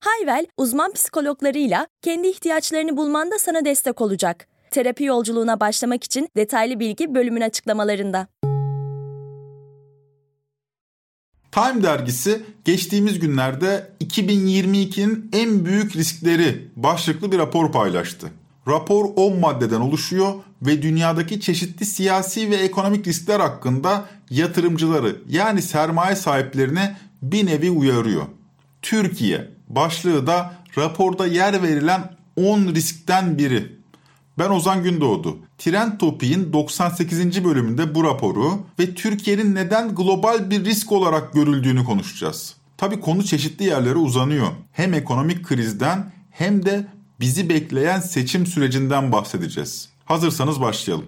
Hayvel, uzman psikologlarıyla kendi ihtiyaçlarını bulmanda sana destek olacak. Terapi yolculuğuna başlamak için detaylı bilgi bölümün açıklamalarında. Time dergisi geçtiğimiz günlerde 2022'nin en büyük riskleri başlıklı bir rapor paylaştı. Rapor 10 maddeden oluşuyor ve dünyadaki çeşitli siyasi ve ekonomik riskler hakkında yatırımcıları yani sermaye sahiplerine bir nevi uyarıyor. Türkiye başlığı da raporda yer verilen 10 riskten biri. Ben Ozan Gündoğdu. Trend Topik'in 98. bölümünde bu raporu ve Türkiye'nin neden global bir risk olarak görüldüğünü konuşacağız. Tabi konu çeşitli yerlere uzanıyor. Hem ekonomik krizden hem de bizi bekleyen seçim sürecinden bahsedeceğiz. Hazırsanız başlayalım.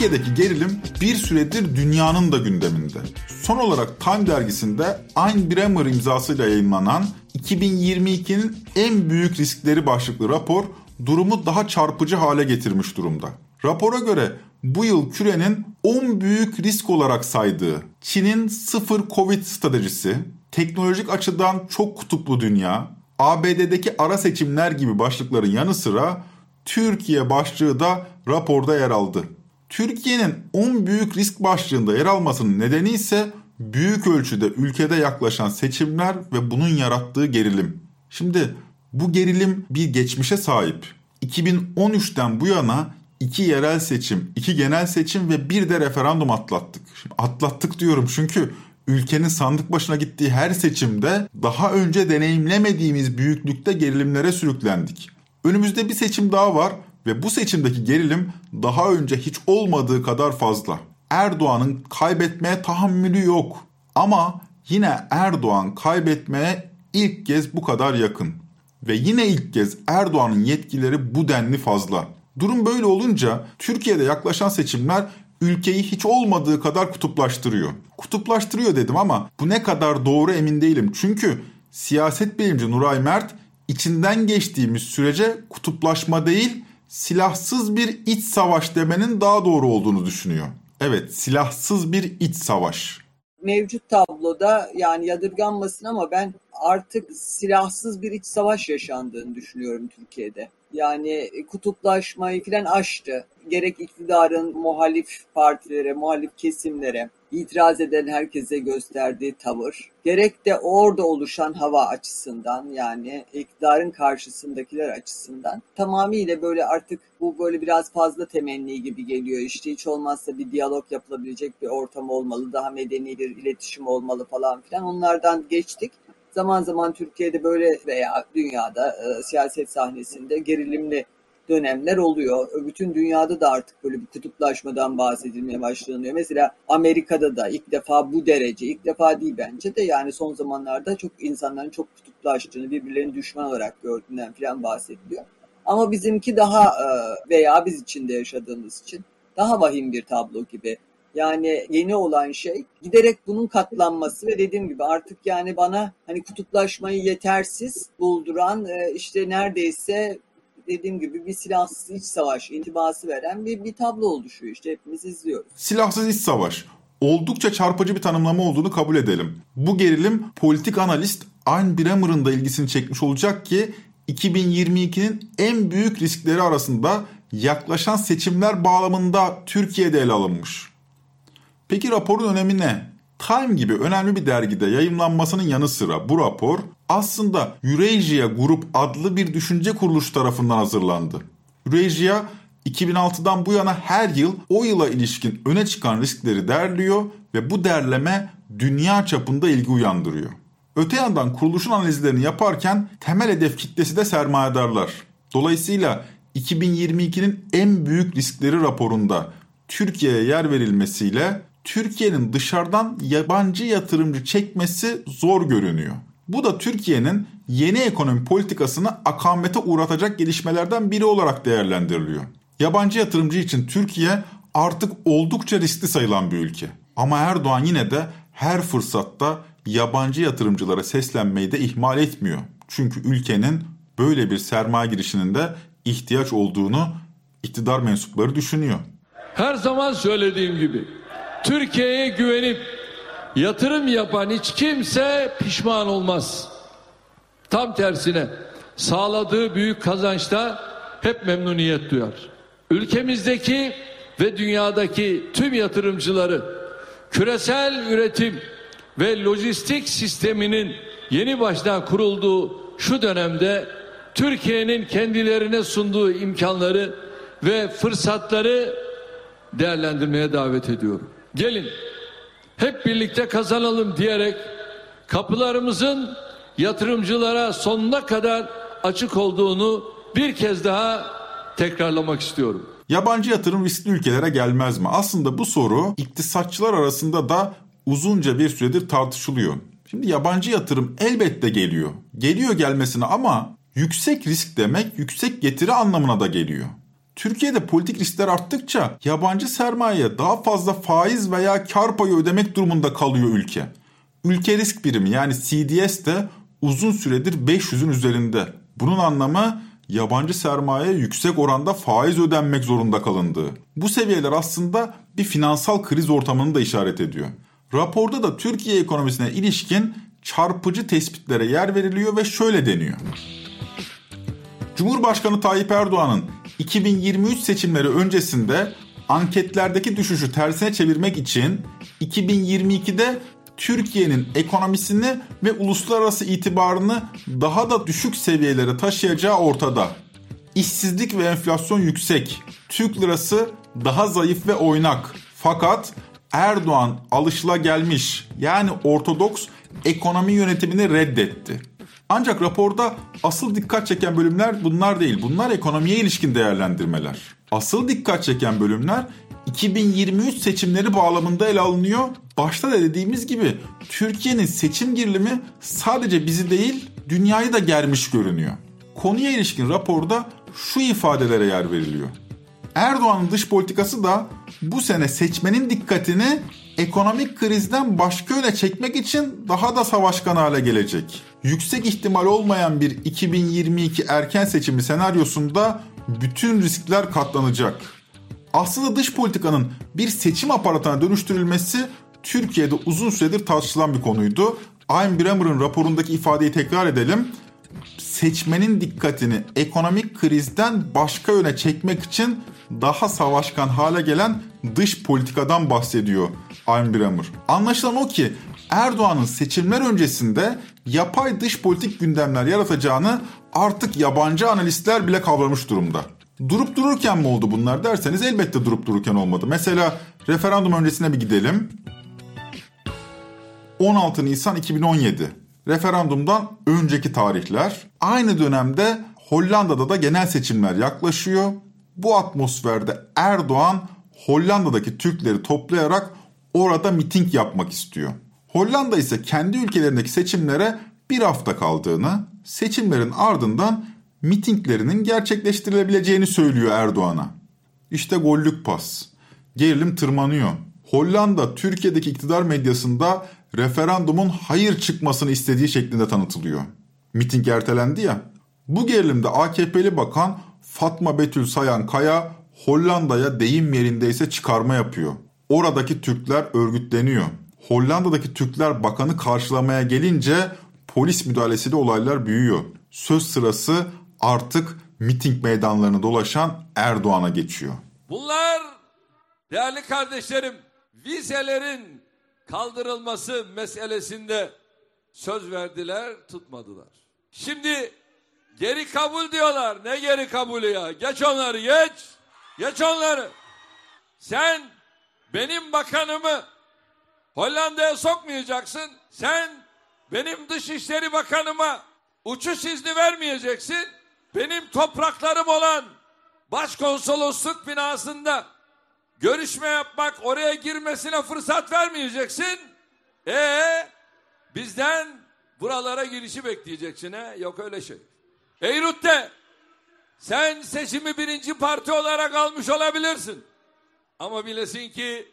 Türkiye'deki gerilim bir süredir dünyanın da gündeminde. Son olarak Time dergisinde Ayn Bremer imzasıyla yayınlanan 2022'nin en büyük riskleri başlıklı rapor durumu daha çarpıcı hale getirmiş durumda. Rapora göre bu yıl kürenin 10 büyük risk olarak saydığı Çin'in sıfır Covid stratejisi, teknolojik açıdan çok kutuplu dünya, ABD'deki ara seçimler gibi başlıkların yanı sıra Türkiye başlığı da raporda yer aldı. Türkiye'nin 10 büyük risk başlığında yer almasının nedeni ise büyük ölçüde ülkede yaklaşan seçimler ve bunun yarattığı gerilim. Şimdi bu gerilim bir geçmişe sahip. 2013'ten bu yana iki yerel seçim, iki genel seçim ve bir de referandum atlattık. Şimdi atlattık diyorum çünkü ülkenin sandık başına gittiği her seçimde daha önce deneyimlemediğimiz büyüklükte gerilimlere sürüklendik. Önümüzde bir seçim daha var ve bu seçimdeki gerilim daha önce hiç olmadığı kadar fazla. Erdoğan'ın kaybetmeye tahammülü yok. Ama yine Erdoğan kaybetmeye ilk kez bu kadar yakın. Ve yine ilk kez Erdoğan'ın yetkileri bu denli fazla. Durum böyle olunca Türkiye'de yaklaşan seçimler ülkeyi hiç olmadığı kadar kutuplaştırıyor. Kutuplaştırıyor dedim ama bu ne kadar doğru emin değilim. Çünkü siyaset bilimci Nuray Mert içinden geçtiğimiz sürece kutuplaşma değil silahsız bir iç savaş demenin daha doğru olduğunu düşünüyor. Evet, silahsız bir iç savaş. Mevcut tabloda yani yadırganmasın ama ben artık silahsız bir iç savaş yaşandığını düşünüyorum Türkiye'de. Yani kutuplaşmayı filan aştı. Gerek iktidarın muhalif partilere, muhalif kesimlere, itiraz eden herkese gösterdiği tavır, gerek de orada oluşan hava açısından yani iktidarın karşısındakiler açısından tamamıyla böyle artık bu böyle biraz fazla temenni gibi geliyor. İşte hiç olmazsa bir diyalog yapılabilecek bir ortam olmalı, daha medeni bir iletişim olmalı falan filan onlardan geçtik. Zaman zaman Türkiye'de böyle veya dünyada e, siyaset sahnesinde gerilimli dönemler oluyor. Bütün dünyada da artık böyle bir kutuplaşmadan bahsedilmeye başlanıyor. Mesela Amerika'da da ilk defa bu derece, ilk defa değil bence de yani son zamanlarda çok insanların çok kutuplaştığını, birbirlerini düşman olarak gördüğünden falan bahsediliyor. Ama bizimki daha e, veya biz içinde yaşadığımız için daha vahim bir tablo gibi. Yani yeni olan şey giderek bunun katlanması ve dediğim gibi artık yani bana hani kutuplaşmayı yetersiz bulduran e, işte neredeyse dediğim gibi bir silahsız iç savaş intibası veren bir, bir tablo oluşuyor işte hepimiz izliyoruz. Silahsız iç savaş oldukça çarpıcı bir tanımlama olduğunu kabul edelim. Bu gerilim politik analist Ayn Bremer'ın da ilgisini çekmiş olacak ki 2022'nin en büyük riskleri arasında yaklaşan seçimler bağlamında Türkiye'de ele alınmış. Peki raporun önemi ne? Time gibi önemli bir dergide yayınlanmasının yanı sıra bu rapor aslında Eurasia Group adlı bir düşünce kuruluşu tarafından hazırlandı. Eurasia 2006'dan bu yana her yıl o yıla ilişkin öne çıkan riskleri derliyor ve bu derleme dünya çapında ilgi uyandırıyor. Öte yandan kuruluşun analizlerini yaparken temel hedef kitlesi de sermayedarlar. Dolayısıyla 2022'nin en büyük riskleri raporunda Türkiye'ye yer verilmesiyle Türkiye'nin dışarıdan yabancı yatırımcı çekmesi zor görünüyor. Bu da Türkiye'nin yeni ekonomi politikasını akamete uğratacak gelişmelerden biri olarak değerlendiriliyor. Yabancı yatırımcı için Türkiye artık oldukça riskli sayılan bir ülke. Ama Erdoğan yine de her fırsatta yabancı yatırımcılara seslenmeyi de ihmal etmiyor. Çünkü ülkenin böyle bir sermaye girişinin de ihtiyaç olduğunu iktidar mensupları düşünüyor. Her zaman söylediğim gibi Türkiye'ye güvenip yatırım yapan hiç kimse pişman olmaz. Tam tersine sağladığı büyük kazançta hep memnuniyet duyar. Ülkemizdeki ve dünyadaki tüm yatırımcıları küresel üretim ve lojistik sisteminin yeni baştan kurulduğu şu dönemde Türkiye'nin kendilerine sunduğu imkanları ve fırsatları değerlendirmeye davet ediyorum. Gelin hep birlikte kazanalım diyerek kapılarımızın yatırımcılara sonuna kadar açık olduğunu bir kez daha tekrarlamak istiyorum. Yabancı yatırım riskli ülkelere gelmez mi? Aslında bu soru iktisatçılar arasında da uzunca bir süredir tartışılıyor. Şimdi yabancı yatırım elbette geliyor. Geliyor gelmesine ama yüksek risk demek yüksek getiri anlamına da geliyor. Türkiye'de politik riskler arttıkça yabancı sermayeye daha fazla faiz veya kar payı ödemek durumunda kalıyor ülke. Ülke risk birimi yani CDS de uzun süredir 500'ün üzerinde. Bunun anlamı yabancı sermaye yüksek oranda faiz ödenmek zorunda kalındığı. Bu seviyeler aslında bir finansal kriz ortamını da işaret ediyor. Raporda da Türkiye ekonomisine ilişkin çarpıcı tespitlere yer veriliyor ve şöyle deniyor. Cumhurbaşkanı Tayyip Erdoğan'ın 2023 seçimleri öncesinde anketlerdeki düşüşü tersine çevirmek için 2022'de Türkiye'nin ekonomisini ve uluslararası itibarını daha da düşük seviyelere taşıyacağı ortada. İşsizlik ve enflasyon yüksek. Türk lirası daha zayıf ve oynak. Fakat Erdoğan alışılagelmiş yani ortodoks ekonomi yönetimini reddetti. Ancak raporda asıl dikkat çeken bölümler bunlar değil. Bunlar ekonomiye ilişkin değerlendirmeler. Asıl dikkat çeken bölümler 2023 seçimleri bağlamında ele alınıyor. Başta da dediğimiz gibi Türkiye'nin seçim gerilimi sadece bizi değil dünyayı da germiş görünüyor. Konuya ilişkin raporda şu ifadelere yer veriliyor. Erdoğan'ın dış politikası da bu sene seçmenin dikkatini ekonomik krizden başka yöne çekmek için daha da savaşkan hale gelecek. Yüksek ihtimal olmayan bir 2022 erken seçimi senaryosunda bütün riskler katlanacak. Aslında dış politikanın bir seçim aparatına dönüştürülmesi Türkiye'de uzun süredir tartışılan bir konuydu. Ayn Bremer'ın raporundaki ifadeyi tekrar edelim. Seçmenin dikkatini ekonomik krizden başka yöne çekmek için daha savaşkan hale gelen dış politikadan bahsediyor Ayn Bremer. Anlaşılan o ki Erdoğan'ın seçimler öncesinde yapay dış politik gündemler yaratacağını artık yabancı analistler bile kavramış durumda. Durup dururken mi oldu bunlar derseniz elbette durup dururken olmadı. Mesela referandum öncesine bir gidelim. 16 Nisan 2017. Referandumdan önceki tarihler. Aynı dönemde Hollanda'da da genel seçimler yaklaşıyor. Bu atmosferde Erdoğan Hollanda'daki Türkleri toplayarak orada miting yapmak istiyor. Hollanda ise kendi ülkelerindeki seçimlere bir hafta kaldığını, seçimlerin ardından mitinglerinin gerçekleştirilebileceğini söylüyor Erdoğan'a. İşte gollük pas. Gerilim tırmanıyor. Hollanda Türkiye'deki iktidar medyasında referandumun hayır çıkmasını istediği şeklinde tanıtılıyor. Miting ertelendi ya. Bu gerilimde AKP'li bakan Fatma Betül Sayan Kaya Hollanda'ya deyim yerindeyse çıkarma yapıyor. Oradaki Türkler örgütleniyor. Hollanda'daki Türkler bakanı karşılamaya gelince polis müdahalesiyle olaylar büyüyor. Söz sırası artık miting meydanlarını dolaşan Erdoğan'a geçiyor. Bunlar değerli kardeşlerim vizelerin kaldırılması meselesinde söz verdiler tutmadılar. Şimdi geri kabul diyorlar. Ne geri kabulü ya? Geç onları geç. Geç onları. Sen benim bakanımı Hollanda'ya sokmayacaksın. Sen benim Dışişleri Bakanıma uçuş izni vermeyeceksin. Benim topraklarım olan başkonsolosluk binasında görüşme yapmak, oraya girmesine fırsat vermeyeceksin. E bizden buralara girişi bekleyeceksin he? Yok öyle şey. Beyrut'te sen seçimi birinci parti olarak almış olabilirsin. Ama bilesin ki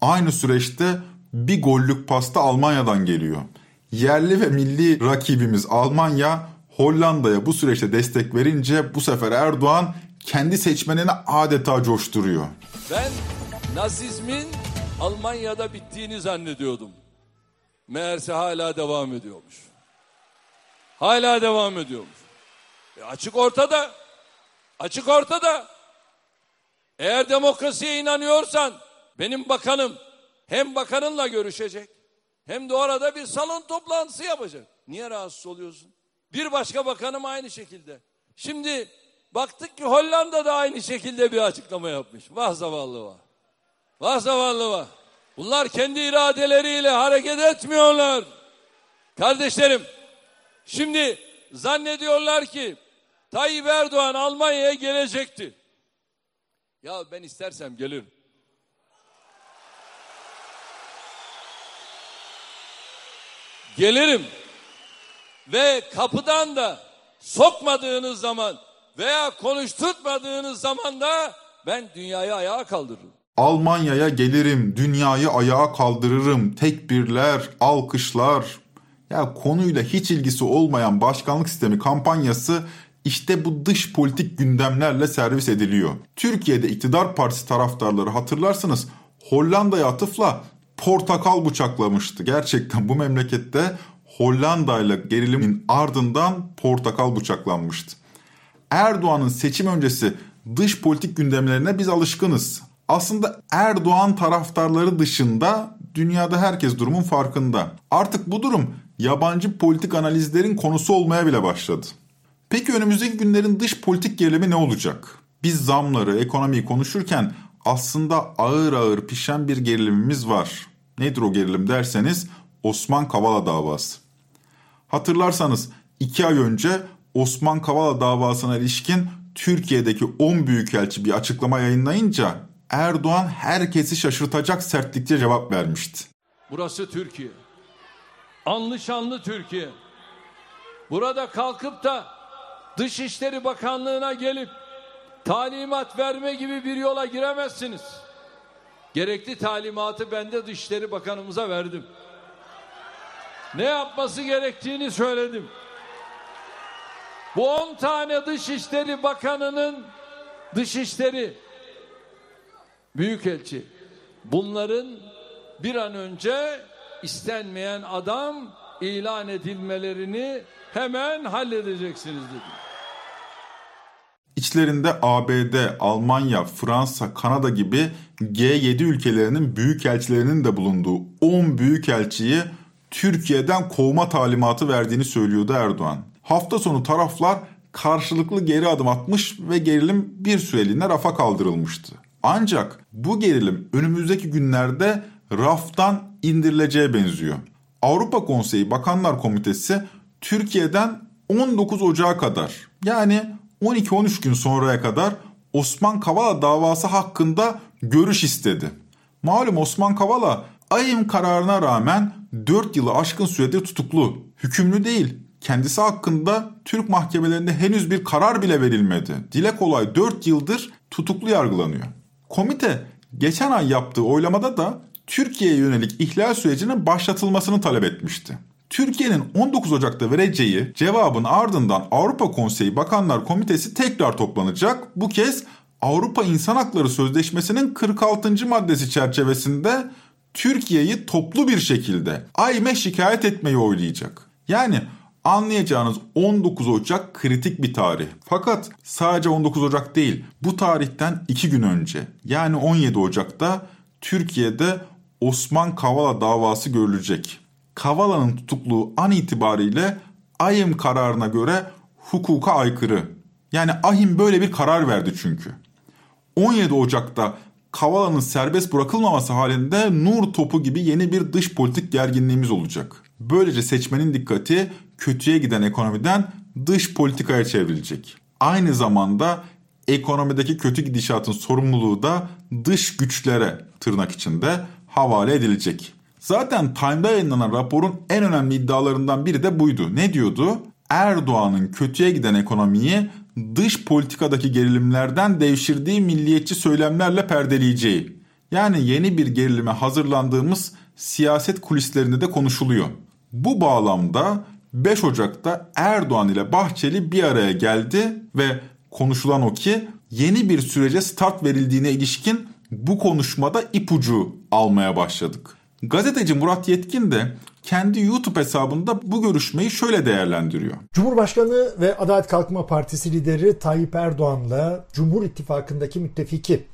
Aynı süreçte bir gollük pasta Almanya'dan geliyor. Yerli ve milli rakibimiz Almanya Hollanda'ya bu süreçte destek verince bu sefer Erdoğan kendi seçmenini adeta coşturuyor. Ben Nazizmin Almanya'da bittiğini zannediyordum. Meğerse hala devam ediyormuş. Hala devam ediyormuş. E açık ortada. Açık ortada. Eğer demokrasiye inanıyorsan benim bakanım hem bakanınla görüşecek hem de orada bir salon toplantısı yapacak. Niye rahatsız oluyorsun? Bir başka bakanım aynı şekilde. Şimdi baktık ki Hollanda da aynı şekilde bir açıklama yapmış. Vah zavallı vah. Vah zavallı vah. Bunlar kendi iradeleriyle hareket etmiyorlar. Kardeşlerim şimdi zannediyorlar ki Tayyip Erdoğan Almanya'ya gelecekti. Ya ben istersem gelirim. Gelirim. Ve kapıdan da sokmadığınız zaman veya konuşturtmadığınız zaman da ben dünyayı ayağa kaldırırım. Almanya'ya gelirim, dünyayı ayağa kaldırırım, tekbirler, alkışlar. Ya konuyla hiç ilgisi olmayan başkanlık sistemi kampanyası işte bu dış politik gündemlerle servis ediliyor. Türkiye'de iktidar partisi taraftarları hatırlarsınız Hollanda'ya atıfla portakal bıçaklamıştı. Gerçekten bu memlekette Hollanda ile gerilimin ardından portakal bıçaklanmıştı. Erdoğan'ın seçim öncesi dış politik gündemlerine biz alışkınız. Aslında Erdoğan taraftarları dışında dünyada herkes durumun farkında. Artık bu durum yabancı politik analizlerin konusu olmaya bile başladı. Peki önümüzdeki günlerin dış politik gerilimi ne olacak? Biz zamları, ekonomiyi konuşurken aslında ağır ağır pişen bir gerilimimiz var. Nedir o gerilim derseniz Osman Kavala davası. Hatırlarsanız iki ay önce Osman Kavala davasına ilişkin Türkiye'deki 10 büyükelçi bir açıklama yayınlayınca Erdoğan herkesi şaşırtacak sertlikçe cevap vermişti. Burası Türkiye. Anlı şanlı Türkiye. Burada kalkıp da Dışişleri Bakanlığı'na gelip talimat verme gibi bir yola giremezsiniz. Gerekli talimatı ben de Dışişleri Bakanımıza verdim. Ne yapması gerektiğini söyledim. Bu 10 tane Dışişleri Bakanı'nın Dışişleri Büyükelçi bunların bir an önce istenmeyen adam ilan edilmelerini hemen halledeceksiniz dedim. İçlerinde ABD, Almanya, Fransa, Kanada gibi G7 ülkelerinin büyükelçilerinin de bulunduğu 10 büyükelçiyi Türkiye'den kovma talimatı verdiğini söylüyordu Erdoğan. Hafta sonu taraflar karşılıklı geri adım atmış ve gerilim bir süreliğine rafa kaldırılmıştı. Ancak bu gerilim önümüzdeki günlerde raftan indirileceğe benziyor. Avrupa Konseyi Bakanlar Komitesi Türkiye'den 19 Ocağı kadar yani 12-13 gün sonraya kadar Osman Kavala davası hakkında görüş istedi. Malum Osman Kavala ayım kararına rağmen 4 yılı aşkın süredir tutuklu. Hükümlü değil. Kendisi hakkında Türk mahkemelerinde henüz bir karar bile verilmedi. Dile kolay 4 yıldır tutuklu yargılanıyor. Komite geçen ay yaptığı oylamada da Türkiye'ye yönelik ihlal sürecinin başlatılmasını talep etmişti. Türkiye'nin 19 Ocak'ta vereceği cevabın ardından Avrupa Konseyi Bakanlar Komitesi tekrar toplanacak. Bu kez Avrupa İnsan Hakları Sözleşmesi'nin 46. maddesi çerçevesinde Türkiye'yi toplu bir şekilde AYM'e şikayet etmeyi oylayacak. Yani anlayacağınız 19 Ocak kritik bir tarih. Fakat sadece 19 Ocak değil bu tarihten 2 gün önce yani 17 Ocak'ta Türkiye'de Osman Kavala davası görülecek. Kavala'nın tutukluğu an itibariyle AYM kararına göre hukuka aykırı. Yani AHİM böyle bir karar verdi çünkü. 17 Ocak'ta Kavala'nın serbest bırakılmaması halinde nur topu gibi yeni bir dış politik gerginliğimiz olacak. Böylece seçmenin dikkati kötüye giden ekonomiden dış politikaya çevrilecek. Aynı zamanda ekonomideki kötü gidişatın sorumluluğu da dış güçlere tırnak içinde havale edilecek. Zaten Time'da yayınlanan raporun en önemli iddialarından biri de buydu. Ne diyordu? Erdoğan'ın kötüye giden ekonomiyi dış politikadaki gerilimlerden devşirdiği milliyetçi söylemlerle perdeleyeceği. Yani yeni bir gerilime hazırlandığımız siyaset kulislerinde de konuşuluyor. Bu bağlamda 5 Ocak'ta Erdoğan ile Bahçeli bir araya geldi ve konuşulan o ki yeni bir sürece start verildiğine ilişkin bu konuşmada ipucu almaya başladık. Gazeteci Murat Yetkin de kendi YouTube hesabında bu görüşmeyi şöyle değerlendiriyor. Cumhurbaşkanı ve Adalet Kalkınma Partisi lideri Tayyip Erdoğan'la Cumhur İttifakı'ndaki müttefiki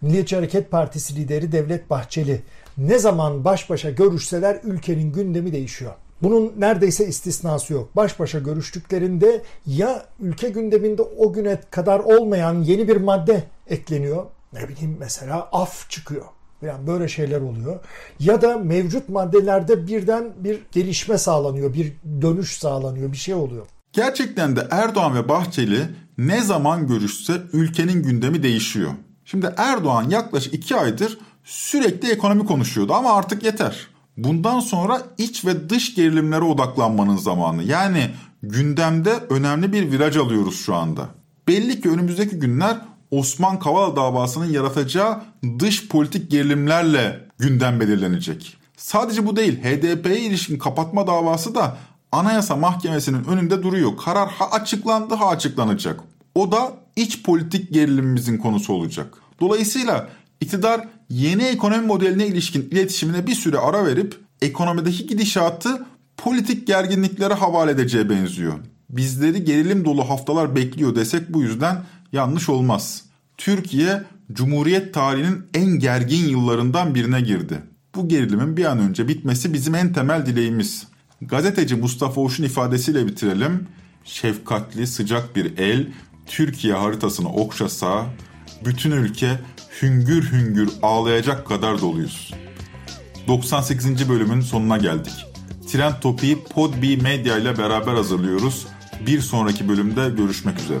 Milliyetçi Hareket Partisi lideri Devlet Bahçeli ne zaman baş başa görüşseler ülkenin gündemi değişiyor. Bunun neredeyse istisnası yok. Baş başa görüştüklerinde ya ülke gündeminde o güne kadar olmayan yeni bir madde ekleniyor. Ne bileyim mesela af çıkıyor. Yani böyle şeyler oluyor. Ya da mevcut maddelerde birden bir gelişme sağlanıyor, bir dönüş sağlanıyor, bir şey oluyor. Gerçekten de Erdoğan ve Bahçeli ne zaman görüşse ülkenin gündemi değişiyor. Şimdi Erdoğan yaklaşık iki aydır sürekli ekonomi konuşuyordu ama artık yeter. Bundan sonra iç ve dış gerilimlere odaklanmanın zamanı. Yani gündemde önemli bir viraj alıyoruz şu anda. Belli ki önümüzdeki günler Osman Kavala davasının yaratacağı dış politik gerilimlerle gündem belirlenecek. Sadece bu değil HDP'ye ilişkin kapatma davası da Anayasa Mahkemesi'nin önünde duruyor. Karar ha açıklandı ha açıklanacak. O da iç politik gerilimimizin konusu olacak. Dolayısıyla iktidar yeni ekonomi modeline ilişkin iletişimine bir süre ara verip ekonomideki gidişatı politik gerginliklere havale edeceğe benziyor. Bizleri gerilim dolu haftalar bekliyor desek bu yüzden yanlış olmaz. Türkiye Cumhuriyet tarihinin en gergin yıllarından birine girdi. Bu gerilimin bir an önce bitmesi bizim en temel dileğimiz. Gazeteci Mustafa Oş'un ifadesiyle bitirelim. Şefkatli, sıcak bir el Türkiye haritasını okşasa bütün ülke hüngür hüngür ağlayacak kadar doluyuz. 98. bölümün sonuna geldik. Trend Topi'yi Podbi Medya ile beraber hazırlıyoruz. Bir sonraki bölümde görüşmek üzere.